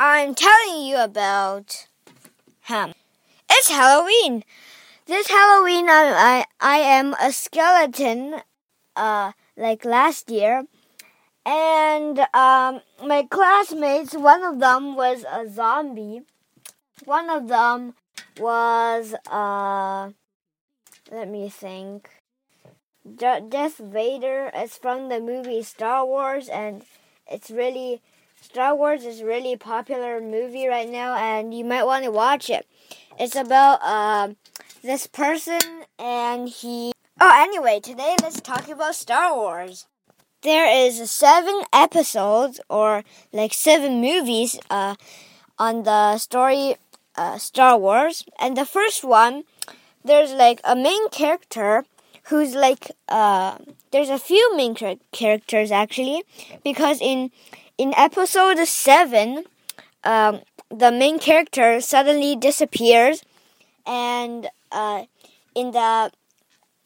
I'm telling you about him. It's Halloween. This Halloween, I I, I am a skeleton, uh, like last year, and um, my classmates. One of them was a zombie. One of them was uh, let me think. Darth Vader. It's from the movie Star Wars, and it's really Star Wars is really popular movie right now, and you might want to watch it. It's about uh, this person, and he. Oh, anyway, today let's talk about Star Wars. There is seven episodes, or like seven movies, uh, on the story uh, Star Wars, and the first one, there's like a main character who's like uh, there's a few main characters actually because in in episode 7, um, the main character suddenly disappears, and uh, in the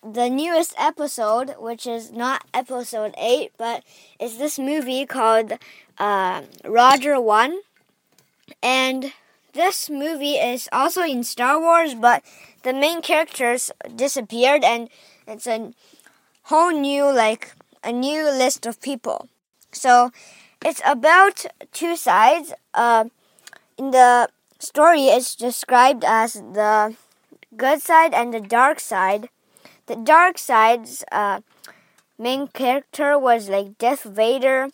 the newest episode, which is not episode 8, but it's this movie called uh, Rogue One. And this movie is also in Star Wars, but the main characters disappeared, and it's a whole new, like, a new list of people. So it's about two sides. Uh, in the story, it's described as the good side and the dark side. The dark side's uh, main character was like Darth Vader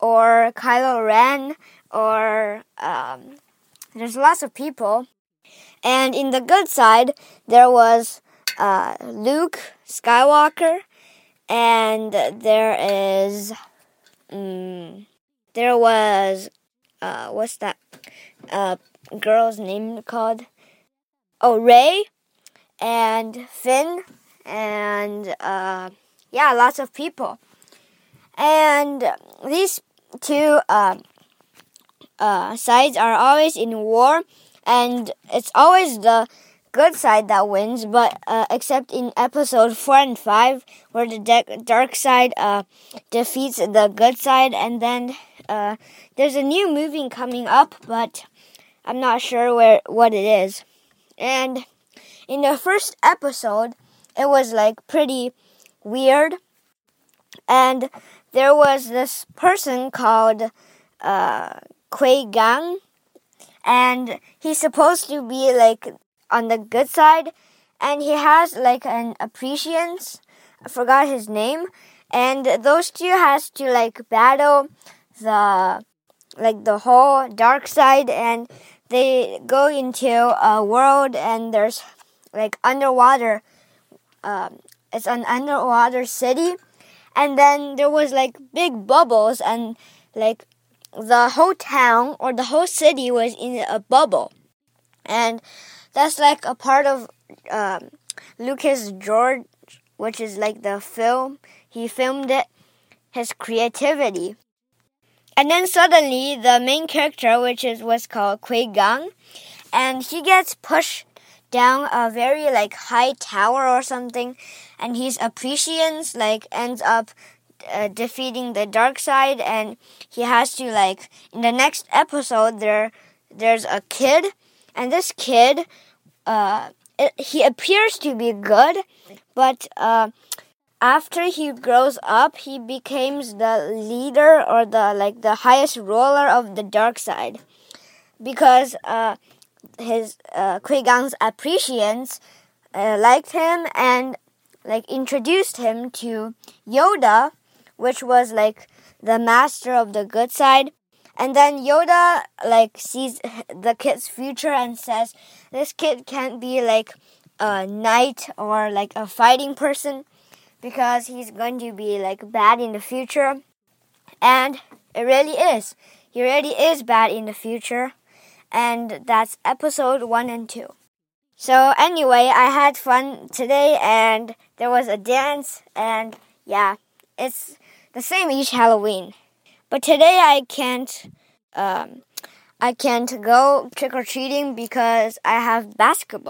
or Kylo Ren or um, there's lots of people. And in the good side, there was uh, Luke Skywalker, and there is. Um, there was uh, what's that uh, girl's name called? Oh, Rey and Finn and uh, yeah, lots of people. And these two uh, uh, sides are always in war, and it's always the good side that wins, but uh, except in episode 4 and 5, where the dark side uh, defeats the good side, and then uh, there's a new movie coming up, but I'm not sure where what it is. And in the first episode, it was like pretty weird, and there was this person called uh, Qui Gon, and he's supposed to be like on the good side, and he has like an appreciance. I forgot his name, and those two has to like battle the like the whole dark side and they go into a world and there's like underwater um, it's an underwater city. And then there was like big bubbles and like the whole town or the whole city was in a bubble. And that's like a part of um, lucas george which is like the film he filmed it his creativity. And then suddenly the main character, which is what's called Qui Gon, and he gets pushed down a very like high tower or something, and his appreciance like ends up uh, defeating the dark side, and he has to like in the next episode there there's a kid, and this kid, uh, it, he appears to be good, but uh after he grows up, he becomes the leader or the like the highest ruler of the dark side, because uh, his uh, Qui Gon's appreciants uh, liked him and like introduced him to Yoda, which was like the master of the good side. And then Yoda like sees the kid's future and says, "This kid can't be like a knight or like a fighting person." because he's going to be like bad in the future. And it really is. He really is bad in the future. And that's episode 1 and 2. So, anyway, I had fun today and there was a dance, and yeah, it's the same each Halloween. But today I can't, um, I can't go trick or treating because I have basketball.